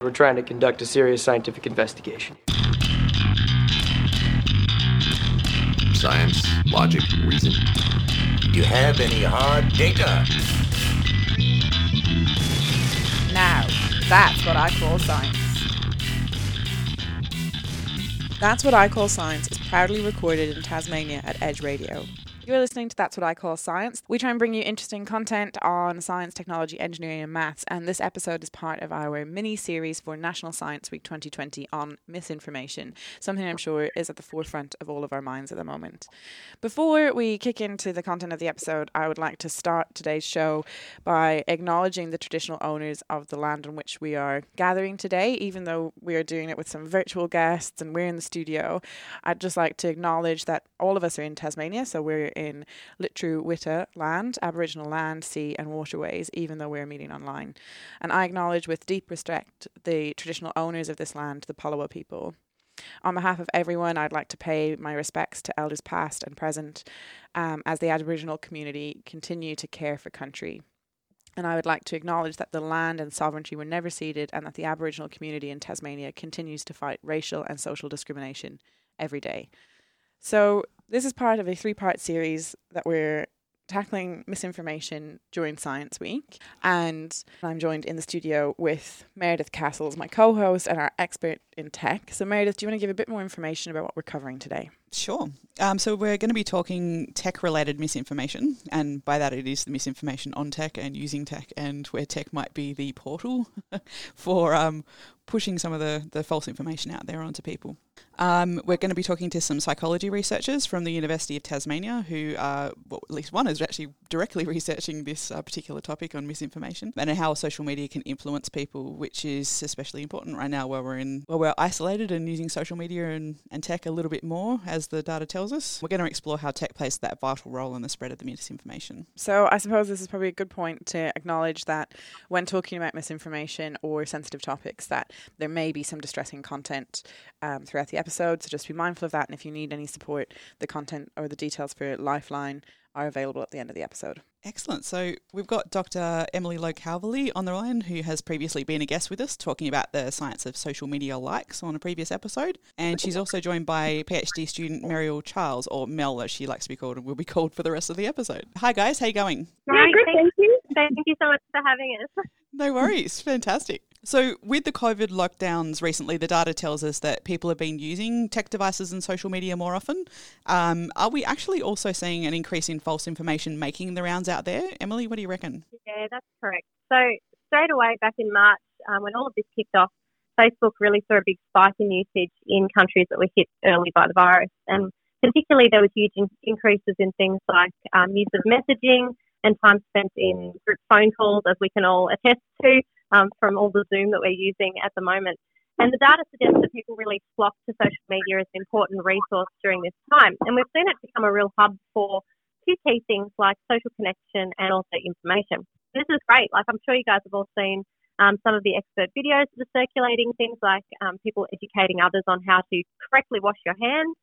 We're trying to conduct a serious scientific investigation. Science, logic, reason. Do you have any hard data? Now, that's what I call science. That's What I Call Science is proudly recorded in Tasmania at Edge Radio. You're listening to That's What I Call Science. We try and bring you interesting content on science, technology, engineering, and maths. And this episode is part of our mini series for National Science Week 2020 on misinformation, something I'm sure is at the forefront of all of our minds at the moment. Before we kick into the content of the episode, I would like to start today's show by acknowledging the traditional owners of the land on which we are gathering today, even though we are doing it with some virtual guests and we're in the studio. I'd just like to acknowledge that all of us are in Tasmania, so we're in Lutruwita land, Aboriginal land, sea, and waterways, even though we're meeting online. And I acknowledge with deep respect the traditional owners of this land, the Palawa people. On behalf of everyone, I'd like to pay my respects to elders past and present um, as the Aboriginal community continue to care for country. And I would like to acknowledge that the land and sovereignty were never ceded and that the Aboriginal community in Tasmania continues to fight racial and social discrimination every day. So, this is part of a three part series that we're tackling misinformation during Science Week. And I'm joined in the studio with Meredith Castles, my co host and our expert in tech. So, Meredith, do you want to give a bit more information about what we're covering today? Sure. Um, so we're going to be talking tech-related misinformation, and by that it is the misinformation on tech and using tech, and where tech might be the portal for um, pushing some of the, the false information out there onto people. Um, we're going to be talking to some psychology researchers from the University of Tasmania, who are, well, at least one is actually directly researching this uh, particular topic on misinformation and how social media can influence people, which is especially important right now, where we're in, where we're isolated and using social media and, and tech a little bit more, as the data tells us. We're going to explore how tech plays that vital role in the spread of the misinformation. So I suppose this is probably a good point to acknowledge that when talking about misinformation or sensitive topics, that there may be some distressing content um, throughout the episode. So just be mindful of that. And if you need any support, the content or the details for Lifeline are available at the end of the episode. Excellent. So we've got Dr. Emily Lowe Calverley on the line, who has previously been a guest with us talking about the science of social media likes on a previous episode. And she's also joined by PhD student Muriel Charles, or Mel as she likes to be called and will be called for the rest of the episode. Hi guys, how you going? Great, thank you. Thank you so much for having us. No worries. Fantastic. So, with the COVID lockdowns recently, the data tells us that people have been using tech devices and social media more often. Um, are we actually also seeing an increase in false information making the rounds out there? Emily, what do you reckon? Yeah, that's correct. So, straight away back in March, um, when all of this kicked off, Facebook really saw a big spike in usage in countries that were hit early by the virus. And particularly, there was huge in- increases in things like um, use of messaging and time spent in group phone calls, as we can all attest to um, from all the Zoom that we're using at the moment. And the data suggests that people really flock to social media as an important resource during this time. And we've seen it become a real hub for two key things like social connection and also information. This is great. Like I'm sure you guys have all seen um, some of the expert videos that are circulating, things like um, people educating others on how to correctly wash your hands.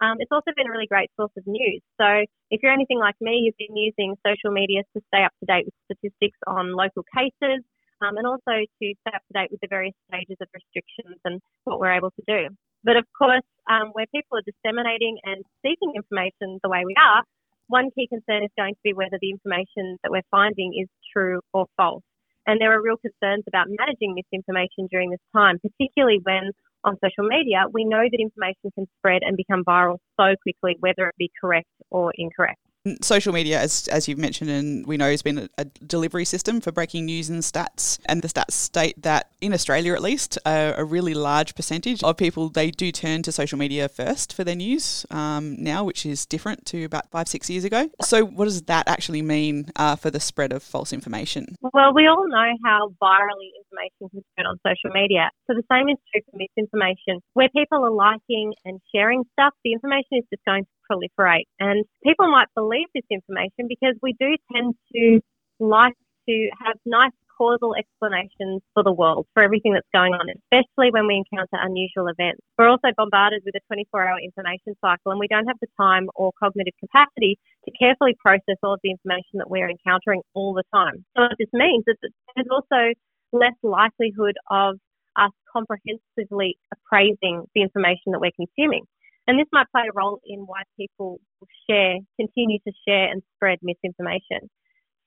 Um, it's also been a really great source of news. So if you're anything like me, you've been using social media to stay up to date with statistics on local cases, um, and also to stay up to date with the various stages of restrictions and what we're able to do. But of course, um, where people are disseminating and seeking information the way we are, one key concern is going to be whether the information that we're finding is true or false. And there are real concerns about managing misinformation during this time, particularly when on social media, we know that information can spread and become viral so quickly, whether it be correct or incorrect. Social media, as, as you've mentioned, and we know, has been a, a, delivery system for breaking news and stats. And the stats state that in Australia, at least, a, a really large percentage of people they do turn to social media first for their news um, now, which is different to about five six years ago. So, what does that actually mean uh, for the spread of false information? Well, we all know how virally information can spread on social media. So the same is true for misinformation. Where people are liking and sharing stuff, the information is just going to proliferate. And people might believe this information because we do tend to like to have nice causal explanations for the world, for everything that's going on, especially when we encounter unusual events. We're also bombarded with a 24 hour information cycle and we don't have the time or cognitive capacity to carefully process all of the information that we're encountering all the time. So what this means is that there's also less likelihood of us comprehensively appraising the information that we're consuming. And this might play a role in why people share, continue to share and spread misinformation.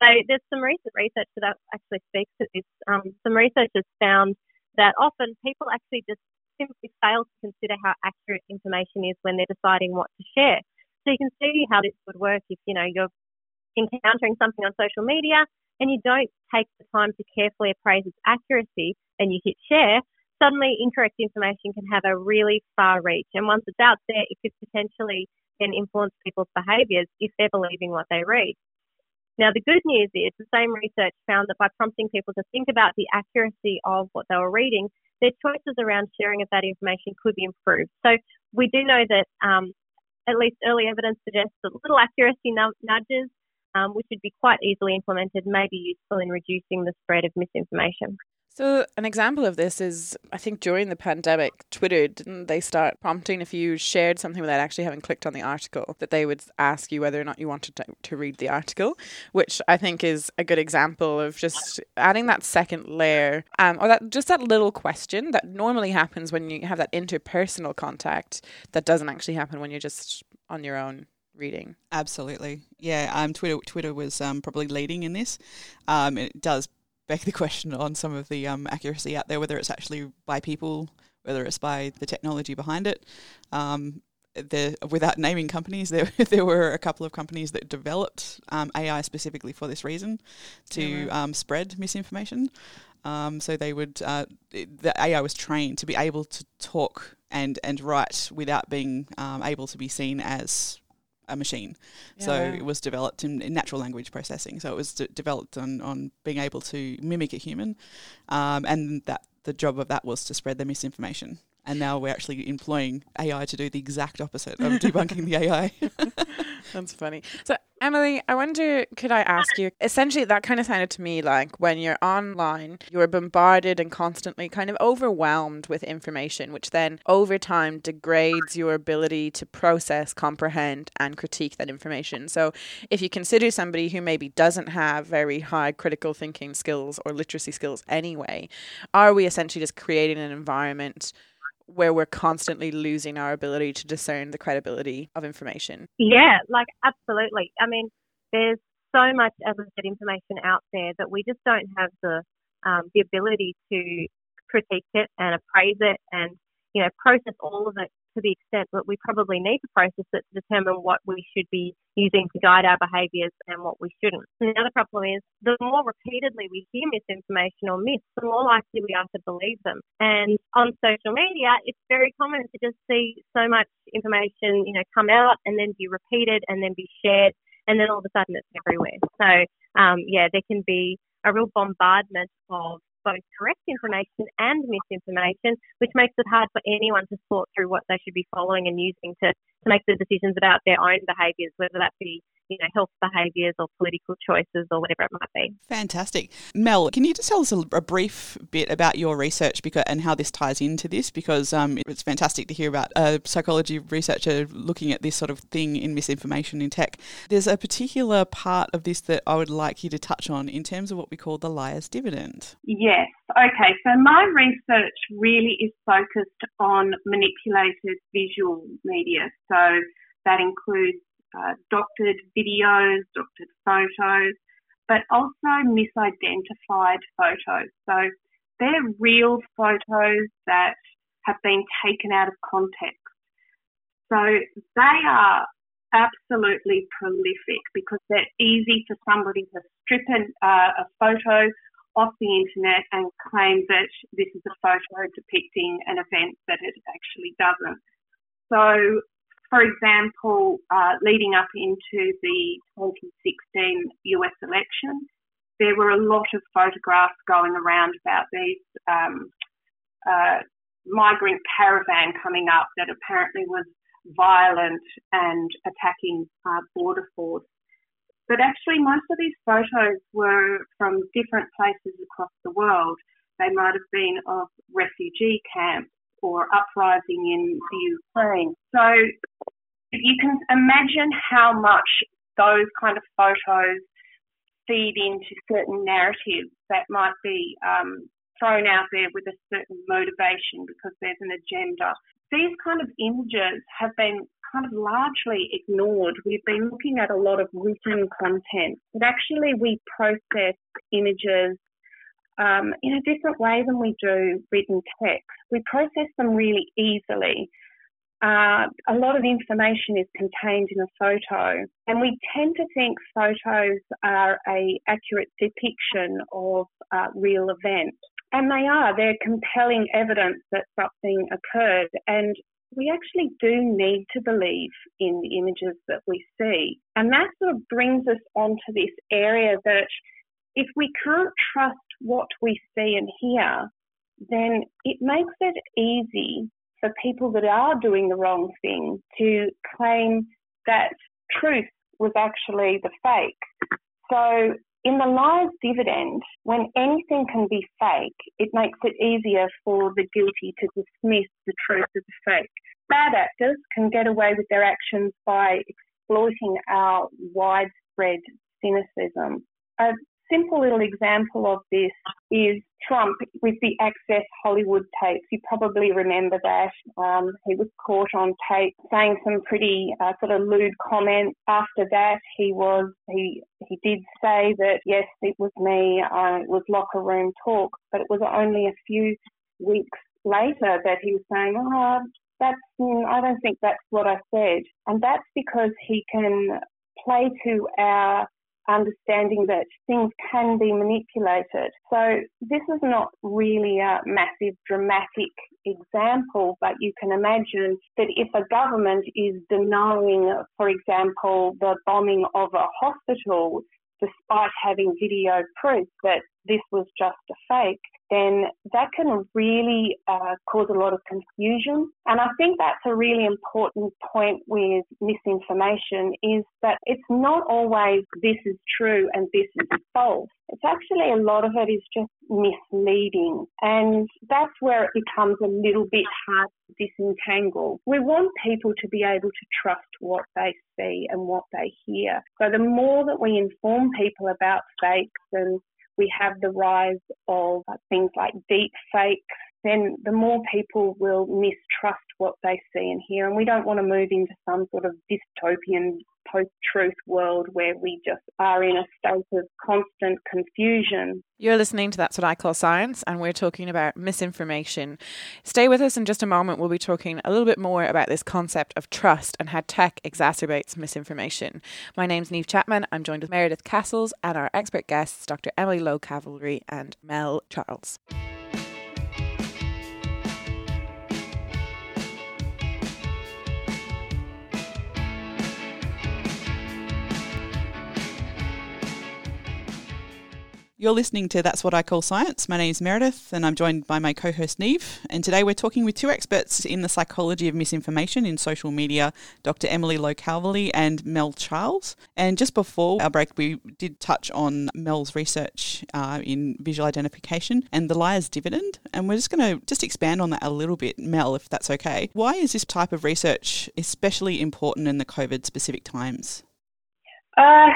So there's some recent research that actually speaks to this. Um, some researchers found that often people actually just simply fail to consider how accurate information is when they're deciding what to share. So you can see how this would work if, you know, you're encountering something on social media and you don't take the time to carefully appraise its accuracy and you hit share, suddenly incorrect information can have a really far reach. And once it's out there, it could potentially then influence people's behaviours if they're believing what they read. Now, the good news is the same research found that by prompting people to think about the accuracy of what they were reading, their choices around sharing of that information could be improved. So we do know that um, at least early evidence suggests that little accuracy nudges, um, which would be quite easily implemented, may be useful in reducing the spread of misinformation. So, an example of this is I think during the pandemic, Twitter didn't they start prompting if you shared something without actually having clicked on the article, that they would ask you whether or not you wanted to, to read the article, which I think is a good example of just adding that second layer, um, or that just that little question that normally happens when you have that interpersonal contact that doesn't actually happen when you're just on your own reading. Absolutely, yeah. Um, Twitter Twitter was um, probably leading in this. Um, it does beg the question on some of the um, accuracy out there, whether it's actually by people, whether it's by the technology behind it. Um, there, without naming companies, there there were a couple of companies that developed um, AI specifically for this reason, to yeah, um, spread misinformation. Um, so they would uh, the AI was trained to be able to talk and and write without being um, able to be seen as a machine. Yeah. So it was developed in, in, natural language processing. So it was d- developed on, on being able to mimic a human, um, and that the job of that was to spread the misinformation. And now we're actually employing AI to do the exact opposite of debunking the AI. That's funny. So, Emily, I wonder, could I ask you? Essentially, that kind of sounded to me like when you're online, you're bombarded and constantly kind of overwhelmed with information, which then over time degrades your ability to process, comprehend, and critique that information. So, if you consider somebody who maybe doesn't have very high critical thinking skills or literacy skills anyway, are we essentially just creating an environment? Where we're constantly losing our ability to discern the credibility of information. Yeah, like absolutely. I mean, there's so much, said, information out there that we just don't have the um, the ability to critique it and appraise it and you know process all of it to the extent that we probably need to process it to determine what we should be using to guide our behaviours and what we shouldn't. And the other problem is the more repeatedly we hear misinformation or myths, the more likely we are to believe them. And on social media, it's very common to just see so much information, you know, come out and then be repeated and then be shared, and then all of a sudden it's everywhere. So, um, yeah, there can be a real bombardment of both correct information and misinformation, which makes it hard for anyone to sort through what they should be following and using to, to make the decisions about their own behaviours, whether that be you know, health behaviours or political choices or whatever it might be. Fantastic. Mel, can you just tell us a, a brief bit about your research because, and how this ties into this? Because um, it's fantastic to hear about a psychology researcher looking at this sort of thing in misinformation in tech. There's a particular part of this that I would like you to touch on in terms of what we call the liar's dividend. Yes. Okay. So my research really is focused on manipulated visual media. So that includes uh, doctored videos, doctored photos, but also misidentified photos. So they're real photos that have been taken out of context. So they are absolutely prolific because they're easy for somebody to strip an, uh, a photo off the internet and claim that this is a photo depicting an event that it actually doesn't. So for example, uh, leading up into the 2016 US election, there were a lot of photographs going around about these um, uh, migrant caravan coming up that apparently was violent and attacking uh, border force. But actually, most of these photos were from different places across the world. They might have been of refugee camps or uprising in the Ukraine. So you can imagine how much those kind of photos feed into certain narratives that might be um, thrown out there with a certain motivation because there's an agenda. These kind of images have been kind of largely ignored. We've been looking at a lot of written content, but actually we process images um, in a different way than we do written text. We process them really easily. Uh, a lot of information is contained in a photo, and we tend to think photos are a accurate depiction of uh, real events. And they are. They're compelling evidence that something occurred. And we actually do need to believe in the images that we see. And that sort of brings us onto this area that if we can't trust what we see and hear, then it makes it easy for people that are doing the wrong thing to claim that truth was actually the fake. So in the liar's dividend, when anything can be fake, it makes it easier for the guilty to dismiss the truth as a fake. Bad actors can get away with their actions by exploiting our widespread cynicism. A simple little example of this is Trump with the Access Hollywood tapes. You probably remember that. Um, he was caught on tape saying some pretty uh, sort of lewd comments. After that, he was he he did say that yes, it was me. Uh, it was locker room talk, but it was only a few weeks later that he was saying, "Oh, that's mm, I don't think that's what I said," and that's because he can play to our understanding that things can be manipulated. So this is not really a massive dramatic example, but you can imagine that if a government is denying, for example, the bombing of a hospital, despite having video proof that this was just a fake, then that can really uh, cause a lot of confusion. And I think that's a really important point with misinformation is that it's not always this is true and this is false. Actually a lot of it is just misleading. And that's where it becomes a little bit hard to disentangle. We want people to be able to trust what they see and what they hear. So the more that we inform people about fakes and we have the rise of things like deep fakes, then the more people will mistrust what they see and hear. And we don't want to move into some sort of dystopian post truth world where we just are in a state of constant confusion. You're listening to That's What I Call Science, and we're talking about misinformation. Stay with us in just a moment. We'll be talking a little bit more about this concept of trust and how tech exacerbates misinformation. My name's Neve Chapman. I'm joined with Meredith Castles and our expert guests, Dr. Emily Lowe Calverley and Mel Charles. You're listening to That's What I Call Science. My name is Meredith and I'm joined by my co host Neve. And today we're talking with two experts in the psychology of misinformation in social media Dr. Emily Lowe Calverley and Mel Charles. And just before our break, we did touch on Mel's research uh, in visual identification and the liar's dividend. And we're just going to just expand on that a little bit, Mel, if that's okay. Why is this type of research especially important in the COVID specific times? Uh,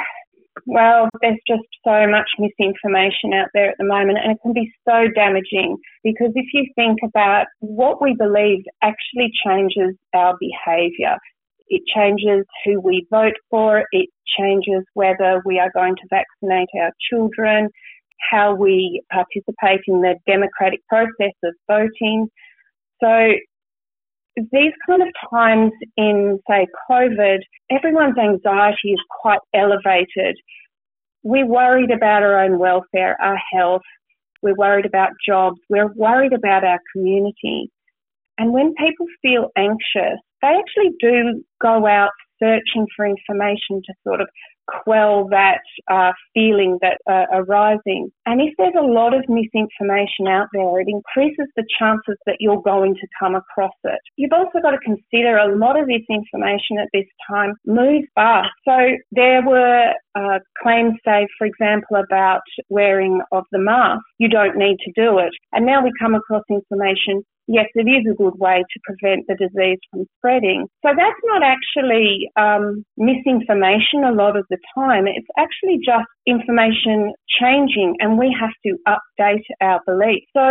well, there's just so much misinformation out there at the moment, and it can be so damaging because if you think about what we believe actually changes our behaviour. It changes who we vote for, it changes whether we are going to vaccinate our children, how we participate in the democratic process of voting. So these kind of times in, say, COVID, everyone's anxiety is quite elevated. We're worried about our own welfare, our health, we're worried about jobs, we're worried about our community. And when people feel anxious, they actually do go out searching for information to sort of quell that uh, feeling that uh, arising. And if there's a lot of misinformation out there, it increases the chances that you're going to come across it. You've also got to consider a lot of this information at this time moves fast. So there were uh, claims, say, for example, about wearing of the mask. You don't need to do it. And now we come across information yes, it is a good way to prevent the disease from spreading. So that's not actually um, misinformation a lot of the time. It's actually just information changing and we have to update our beliefs. So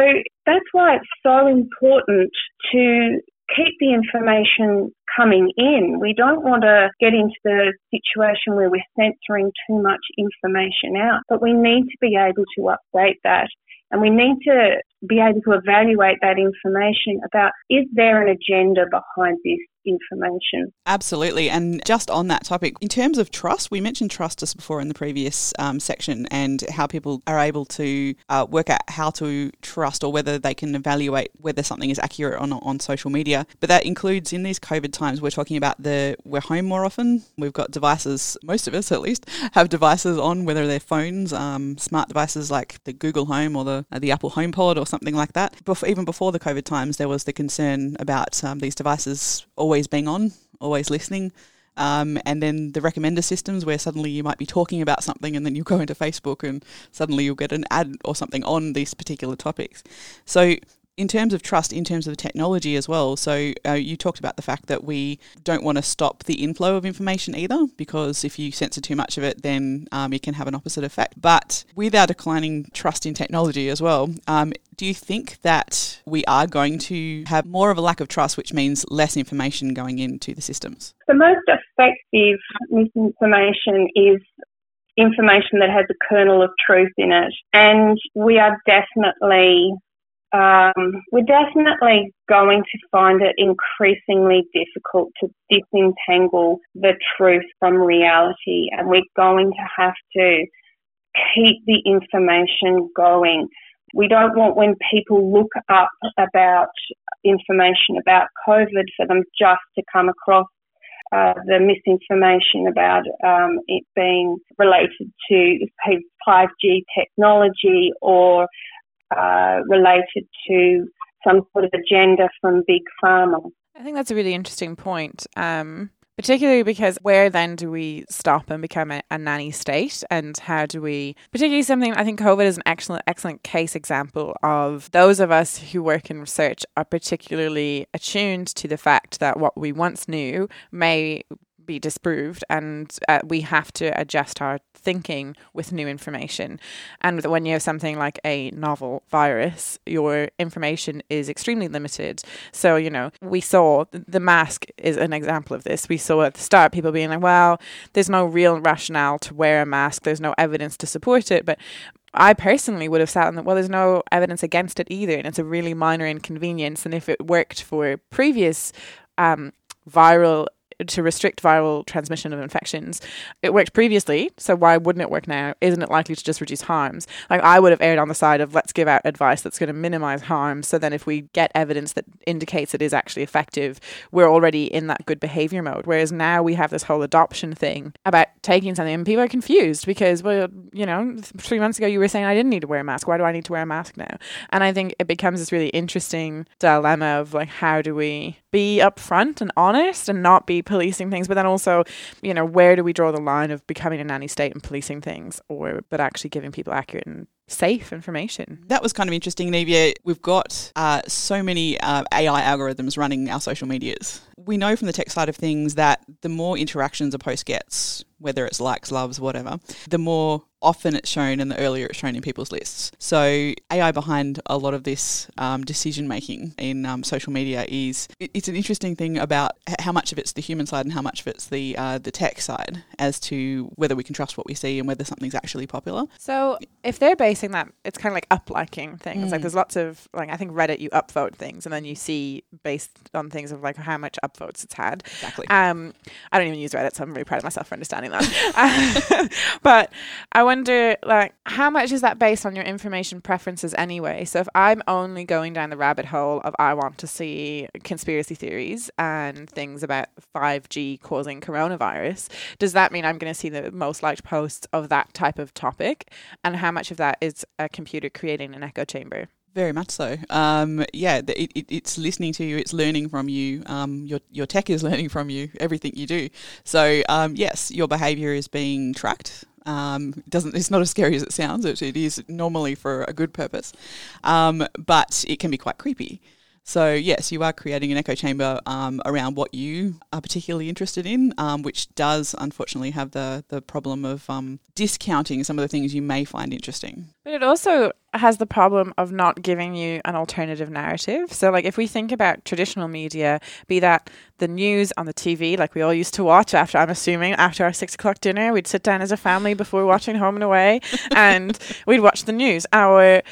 that's why it's so important to keep the information coming in. We don't want to get into the situation where we're censoring too much information out, but we need to be able to update that and we need to be able to evaluate that information about is there an agenda behind this information. Absolutely. And just on that topic, in terms of trust, we mentioned trust just before in the previous um, section and how people are able to uh, work out how to trust or whether they can evaluate whether something is accurate or not on social media. But that includes in these COVID times, we're talking about the we're home more often. We've got devices, most of us at least, have devices on, whether they're phones, um, smart devices like the Google Home or the, uh, the Apple HomePod or something like that. Before, even before the COVID times, there was the concern about um, these devices always being on, always listening. Um, and then the recommender systems where suddenly you might be talking about something and then you go into Facebook and suddenly you'll get an ad or something on these particular topics. So in terms of trust, in terms of technology as well, so uh, you talked about the fact that we don't want to stop the inflow of information either, because if you censor too much of it, then um, it can have an opposite effect. But with our declining trust in technology as well, um, do you think that we are going to have more of a lack of trust, which means less information going into the systems? The most effective misinformation is information that has a kernel of truth in it. And we are definitely um, we're definitely going to find it increasingly difficult to disentangle the truth from reality, and we're going to have to keep the information going. We don't want when people look up about information about COVID for them just to come across uh, the misinformation about um, it being related to 5G technology or uh, related to some sort of agenda from big pharma. I think that's a really interesting point. Um, particularly because where then do we stop and become a, a, nanny state and how do we particularly something i think covid is an excellent excellent case example of those of us who work in research are particularly attuned to the fact that what we once knew may be disproved and uh, we have to adjust our thinking with new information. And when you have something like a novel virus, your information is extremely limited. So, you know, we saw the mask is an example of this. We saw at the start people being like, well, there's no real rationale to wear a mask, there's no evidence to support it. But I personally would have sat on that. Well, there's no evidence against it either, and it's a really minor inconvenience. And if it worked for previous um, viral to restrict viral transmission of infections. It worked previously, so why wouldn't it work now? Isn't it likely to just reduce harms? Like I would have erred on the side of let's give out advice that's going to minimize harm. So then if we get evidence that indicates it is actually effective, we're already in that good behavior mode. Whereas now we have this whole adoption thing about taking something and people are confused because well, you know, three months ago you were saying I didn't need to wear a mask. Why do I need to wear a mask now? And I think it becomes this really interesting dilemma of like how do we be upfront and honest and not be policing things, but then also, you know, where do we draw the line of becoming a nanny state and policing things, or but actually giving people accurate and safe information. That was kind of interesting, Nevia. We've got uh, so many uh, AI algorithms running our social medias. We know from the tech side of things that the more interactions a post gets, whether it's likes, loves, whatever, the more often it's shown and the earlier it's shown in people's lists. So AI behind a lot of this um, decision making in um, social media is it, it's an interesting thing about how much of it's the human side and how much of it's the uh, the tech side as to whether we can trust what we see and whether something's actually popular. So if they're basing that, it's kind of like up liking things. Mm. Like there's lots of like I think Reddit you upvote things and then you see based on things of like how much upvotes it's had. Exactly. Um, I don't even use Reddit, so I'm really proud of myself for understanding that. but I wonder, like, how much is that based on your information preferences anyway? So if I'm only going down the rabbit hole of I want to see conspiracy theories and things about 5G causing coronavirus, does that mean I'm going to see the most liked posts of that type of topic? And how much of that is a computer creating an echo chamber? Very much so. Um, yeah, it, it, it's listening to you. It's learning from you. Um, your your tech is learning from you. Everything you do. So um, yes, your behaviour is being tracked. Um, doesn't it's not as scary as it sounds. It, it is normally for a good purpose, um, but it can be quite creepy. So, yes, you are creating an echo chamber um, around what you are particularly interested in, um, which does unfortunately have the, the problem of um, discounting some of the things you may find interesting. But it also has the problem of not giving you an alternative narrative. So, like, if we think about traditional media, be that the news on the TV, like we all used to watch after, I'm assuming, after our six o'clock dinner, we'd sit down as a family before watching Home and Away and we'd watch the news. Our,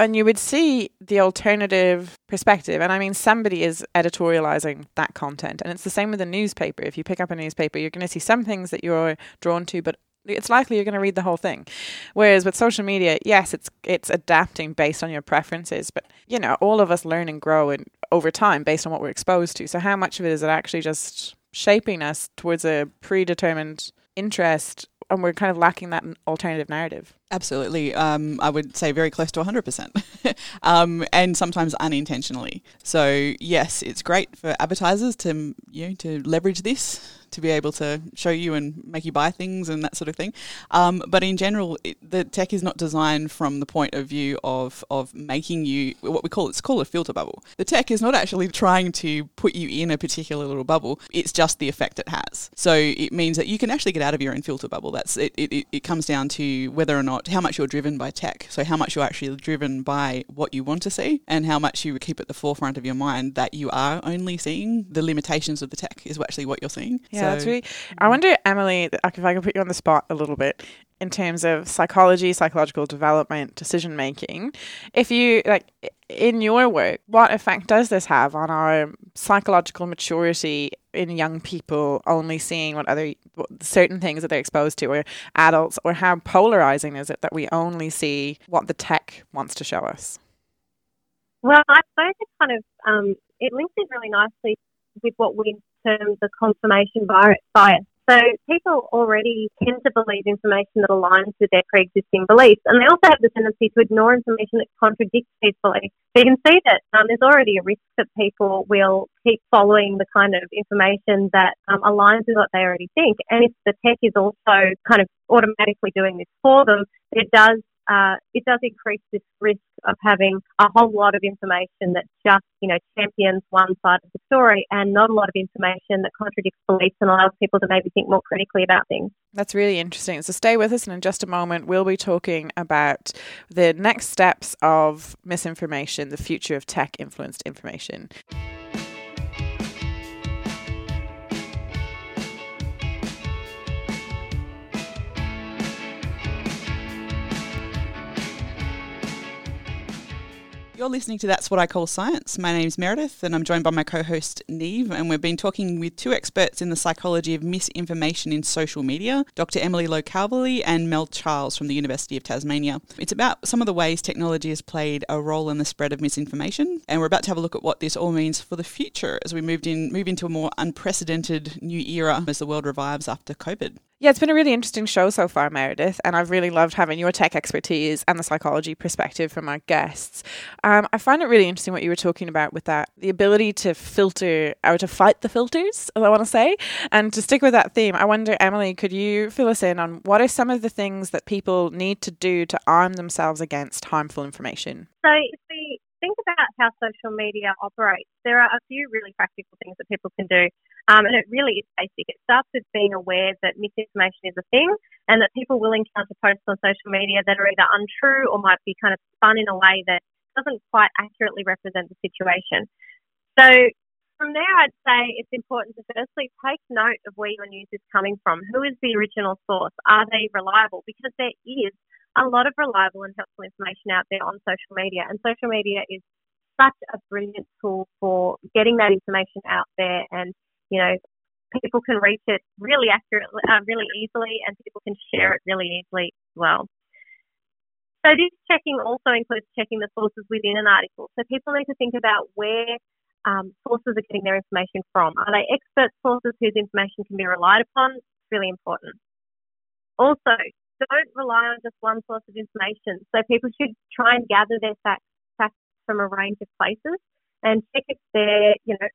and you would see the alternative perspective. And I mean, somebody is editorializing that content. And it's the same with a newspaper. If you pick up a newspaper, you're going to see some things that you're drawn to, but it's likely you're going to read the whole thing. Whereas with social media, yes, it's it's adapting based on your preferences, but you know, all of us learn and grow and over time based on what we're exposed to. So how much of it is it actually just shaping us towards a predetermined interest and we're kind of lacking that alternative narrative. Absolutely. Um, I would say very close to 100%. um, and sometimes unintentionally. So, yes, it's great for advertisers to, you know, to leverage this to be able to show you and make you buy things and that sort of thing. Um, but in general, it, the tech is not designed from the point of view of, of making you what we call it's called a filter bubble. The tech is not actually trying to put you in a particular little bubble. It's just the effect it has. So it means that you can actually get out of your own filter bubble. That's it. It, it comes down to whether or not how much you're driven by tech. So how much you're actually driven by what you want to see, and how much you keep at the forefront of your mind that you are only seeing the limitations of the tech is actually what you're seeing. Yeah, so, that's really. I wonder, Emily, if I can put you on the spot a little bit in terms of psychology, psychological development, decision making. If you like in your work, what effect does this have on our psychological maturity in young people only seeing what other what certain things that they're exposed to or adults or how polarizing is it that we only see what the tech wants to show us? Well, I suppose it kind of um, it links in really nicely with what we term the confirmation bias. So people already tend to believe information that aligns with their pre-existing beliefs, and they also have the tendency to ignore information that contradicts these beliefs. So you can see that um, there's already a risk that people will keep following the kind of information that um, aligns with what they already think, and if the tech is also kind of automatically doing this for them, it does uh, it does increase this risk of having a whole lot of information that just, you know, champions one side of the story and not a lot of information that contradicts beliefs and allows people to maybe think more critically about things. That's really interesting. So stay with us, and in just a moment, we'll be talking about the next steps of misinformation, the future of tech influenced information. You're listening to That's What I Call Science. My name is Meredith, and I'm joined by my co host, Neve, and we've been talking with two experts in the psychology of misinformation in social media Dr. Emily Lowe Calverley and Mel Charles from the University of Tasmania. It's about some of the ways technology has played a role in the spread of misinformation, and we're about to have a look at what this all means for the future as we moved in, move into a more unprecedented new era as the world revives after COVID. Yeah, it's been a really interesting show so far, Meredith, and I've really loved having your tech expertise and the psychology perspective from our guests. Um, I find it really interesting what you were talking about with that the ability to filter or to fight the filters, as I want to say. And to stick with that theme, I wonder, Emily, could you fill us in on what are some of the things that people need to do to arm themselves against harmful information? So, if we think about how social media operates, there are a few really practical things that people can do. Um, and it really is basic. It starts with being aware that misinformation is a thing and that people will encounter posts on social media that are either untrue or might be kind of spun in a way that doesn't quite accurately represent the situation. So from there, I'd say it's important to firstly take note of where your news is coming from. Who is the original source? Are they reliable? Because there is a lot of reliable and helpful information out there on social media, and social media is such a brilliant tool for getting that information out there and you know people can reach it really accurately uh, really easily and people can share it really easily as well. So this checking also includes checking the sources within an article. So people need to think about where um, sources are getting their information from. Are they expert sources whose information can be relied upon? It's really important. Also don't rely on just one source of information. So people should try and gather their facts from a range of places and check if they're, you know,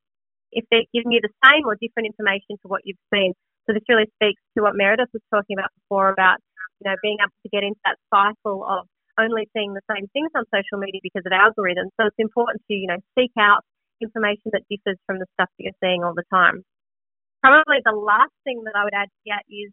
if they're giving you the same or different information to what you've seen. So this really speaks to what Meredith was talking about before about, you know, being able to get into that cycle of only seeing the same things on social media because of algorithms. So it's important to, you know, seek out information that differs from the stuff that you're seeing all the time. Probably the last thing that I would add to that is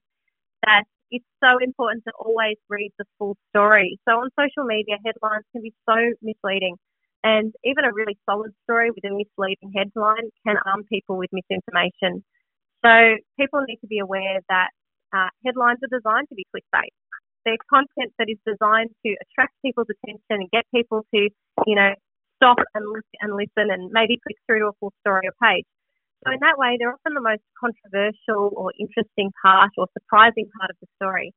that it's so important to always read the full story. So on social media, headlines can be so misleading. And even a really solid story with a misleading headline can arm people with misinformation. So people need to be aware that uh, headlines are designed to be clickbait. They're content that is designed to attract people's attention and get people to, you know, stop and look and listen and maybe click through to a full story or page. So in that way, they're often the most controversial or interesting part or surprising part of the story.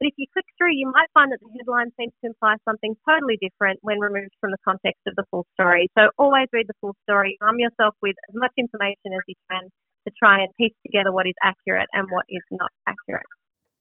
But if you click through, you might find that the headline seems to imply something totally different when removed from the context of the full story. So always read the full story. Arm yourself with as much information as you can to try and piece together what is accurate and what is not accurate.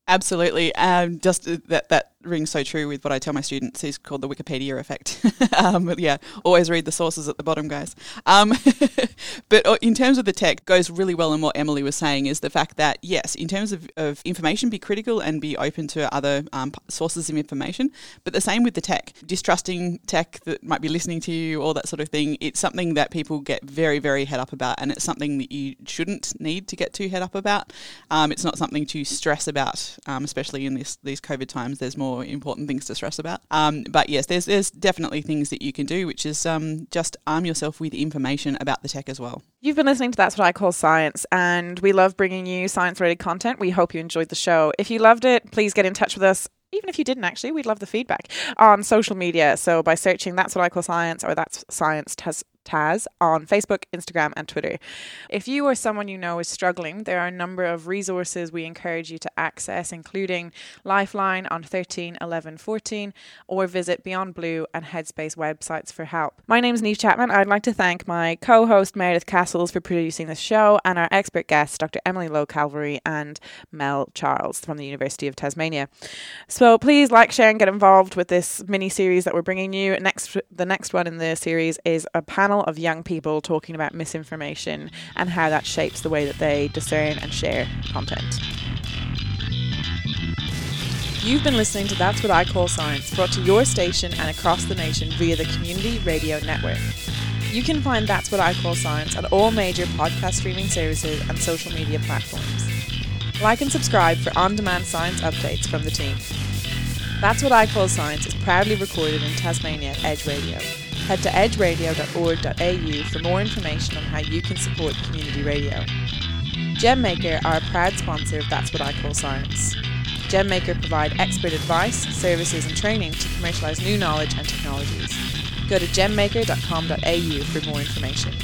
Absolutely. Um, just that that rings so true with what I tell my students. is called the Wikipedia effect. um, yeah, always read the sources at the bottom, guys. Um, but uh, in terms of the tech, goes really well in what Emily was saying is the fact that yes, in terms of, of information, be critical and be open to other um, sources of information. But the same with the tech, distrusting tech that might be listening to you, all that sort of thing. It's something that people get very, very head up about, and it's something that you shouldn't need to get too head up about. Um, it's not something to stress about um, especially in this these COVID times. There's more important things to stress about. Um, but yes, there's there's definitely things that you can do, which is um, just arm yourself with information about the tech as well. You've been listening to That's What I Call Science, and we love bringing you science related content. We hope you enjoyed the show. If you loved it, please get in touch with us even if you didn't actually, we'd love the feedback on social media. So by searching That's What I Call Science or That's Science Test Taz on Facebook, Instagram, and Twitter. If you or someone you know is struggling, there are a number of resources we encourage you to access, including Lifeline on 13 11 14, or visit Beyond Blue and Headspace websites for help. My name is Neve Chapman. I'd like to thank my co host Meredith Castles for producing this show and our expert guests, Dr. Emily Lowe Calverley and Mel Charles from the University of Tasmania. So please like, share, and get involved with this mini series that we're bringing you. Next, the next one in the series is a panel panel of young people talking about misinformation and how that shapes the way that they discern and share content. You've been listening to That's What I Call Science, brought to your station and across the nation via the Community Radio Network. You can find That's What I Call Science on all major podcast streaming services and social media platforms. Like and subscribe for on demand science updates from the team. That's What I Call Science is proudly recorded in Tasmania at Edge Radio. Head to edgeradio.org.au for more information on how you can support community radio. GemMaker are a proud sponsor of That's What I Call Science. GemMaker provide expert advice, services, and training to commercialise new knowledge and technologies. Go to gemmaker.com.au for more information.